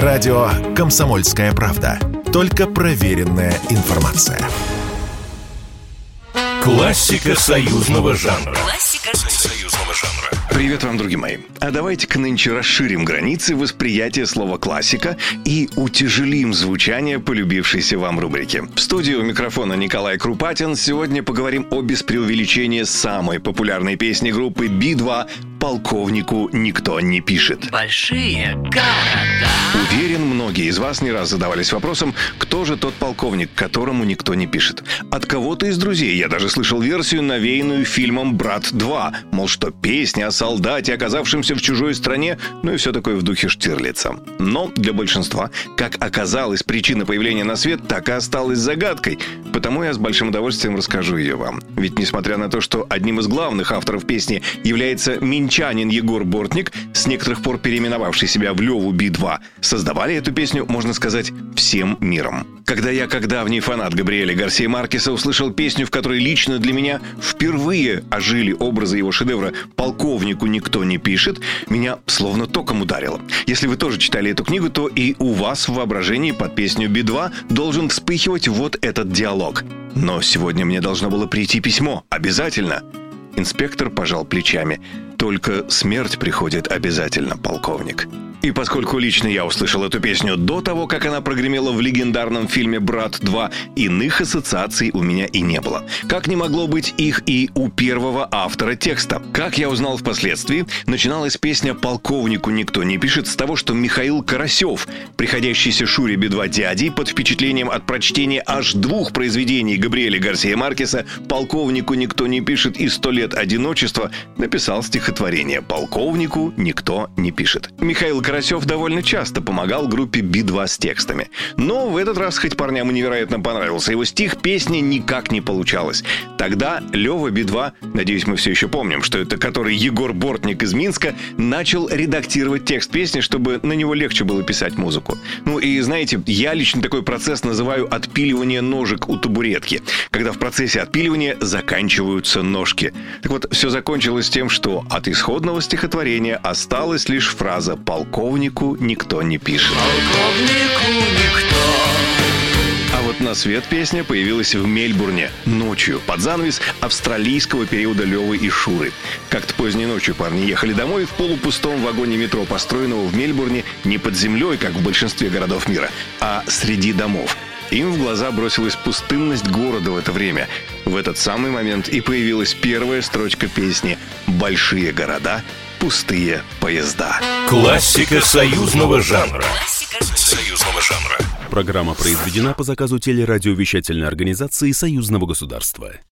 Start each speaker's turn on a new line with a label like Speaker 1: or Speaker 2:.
Speaker 1: Радио «Комсомольская правда». Только проверенная информация.
Speaker 2: Классика союзного жанра.
Speaker 3: Классика
Speaker 2: Союзного жанра.
Speaker 4: Привет вам, друзья мои. А давайте-ка нынче расширим границы восприятия слова «классика» и утяжелим звучание полюбившейся вам рубрики. В студии у микрофона Николай Крупатин. Сегодня поговорим о без преувеличения самой популярной песни группы Би-2 «Полковнику никто не пишет».
Speaker 3: Большие города.
Speaker 4: Уверен, многие из вас не раз задавались вопросом, кто же тот полковник, которому никто не пишет. От кого-то из друзей я даже слышал версию, навеянную фильмом «Брат 2», мол, что песня о солдате, оказавшемся в чужой стране, ну и все такое в духе Штирлица. Но для большинства, как оказалось, причина появления на свет так и осталась загадкой, потому я с большим удовольствием расскажу ее вам. Ведь несмотря на то, что одним из главных авторов песни является минчанин Егор Бортник, с некоторых пор переименовавший себя в Леву Би-2, создавали эту песню, можно сказать, всем миром. Когда я, как давний фанат Габриэля Гарсия Маркеса, услышал песню, в которой лично для меня впервые ожили образы его шедевра «Полковнику никто не пишет», меня словно током ударило. Если вы тоже читали эту книгу, то и у вас в воображении под песню Би-2 должен вспыхивать вот этот диалог. Но сегодня мне должно было прийти письмо. Обязательно. Инспектор пожал плечами. Только смерть приходит обязательно, полковник. И поскольку лично я услышал эту песню до того, как она прогремела в легендарном фильме «Брат 2», иных ассоциаций у меня и не было. Как не могло быть их и у первого автора текста. Как я узнал впоследствии, начиналась песня «Полковнику никто не пишет» с того, что Михаил Карасев, приходящийся Шуре Би-2 дядей, под впечатлением от прочтения аж двух произведений Габриэля Гарсия Маркеса «Полковнику никто не пишет» и «Сто лет одиночества» написал стихотворение «Полковнику никто не пишет». Михаил Карасев довольно часто помогал группе Би-2 с текстами. Но в этот раз, хоть парням и невероятно понравился его стих, песня никак не получалась. Тогда Лева Би-2, надеюсь, мы все еще помним, что это который Егор Бортник из Минска, начал редактировать текст песни, чтобы на него легче было писать музыку. Ну и знаете, я лично такой процесс называю отпиливание ножек у табуретки, когда в процессе отпиливания заканчиваются ножки. Так вот, все закончилось тем, что от исходного стихотворения осталась лишь фраза «полковнику никто не пишет».
Speaker 3: Полковнику никто.
Speaker 4: А вот на свет песня появилась в Мельбурне ночью, под занавес австралийского периода Левы и Шуры. Как-то поздней ночью парни ехали домой в полупустом вагоне метро, построенного в Мельбурне не под землей, как в большинстве городов мира, а среди домов. Им в глаза бросилась пустынность города в это время. В этот самый момент и появилась первая строчка песни «Большие города, пустые поезда».
Speaker 2: Классика союзного жанра.
Speaker 3: Классика
Speaker 2: Союзного жанра.
Speaker 5: Программа произведена по заказу телерадиовещательной организации Союзного государства.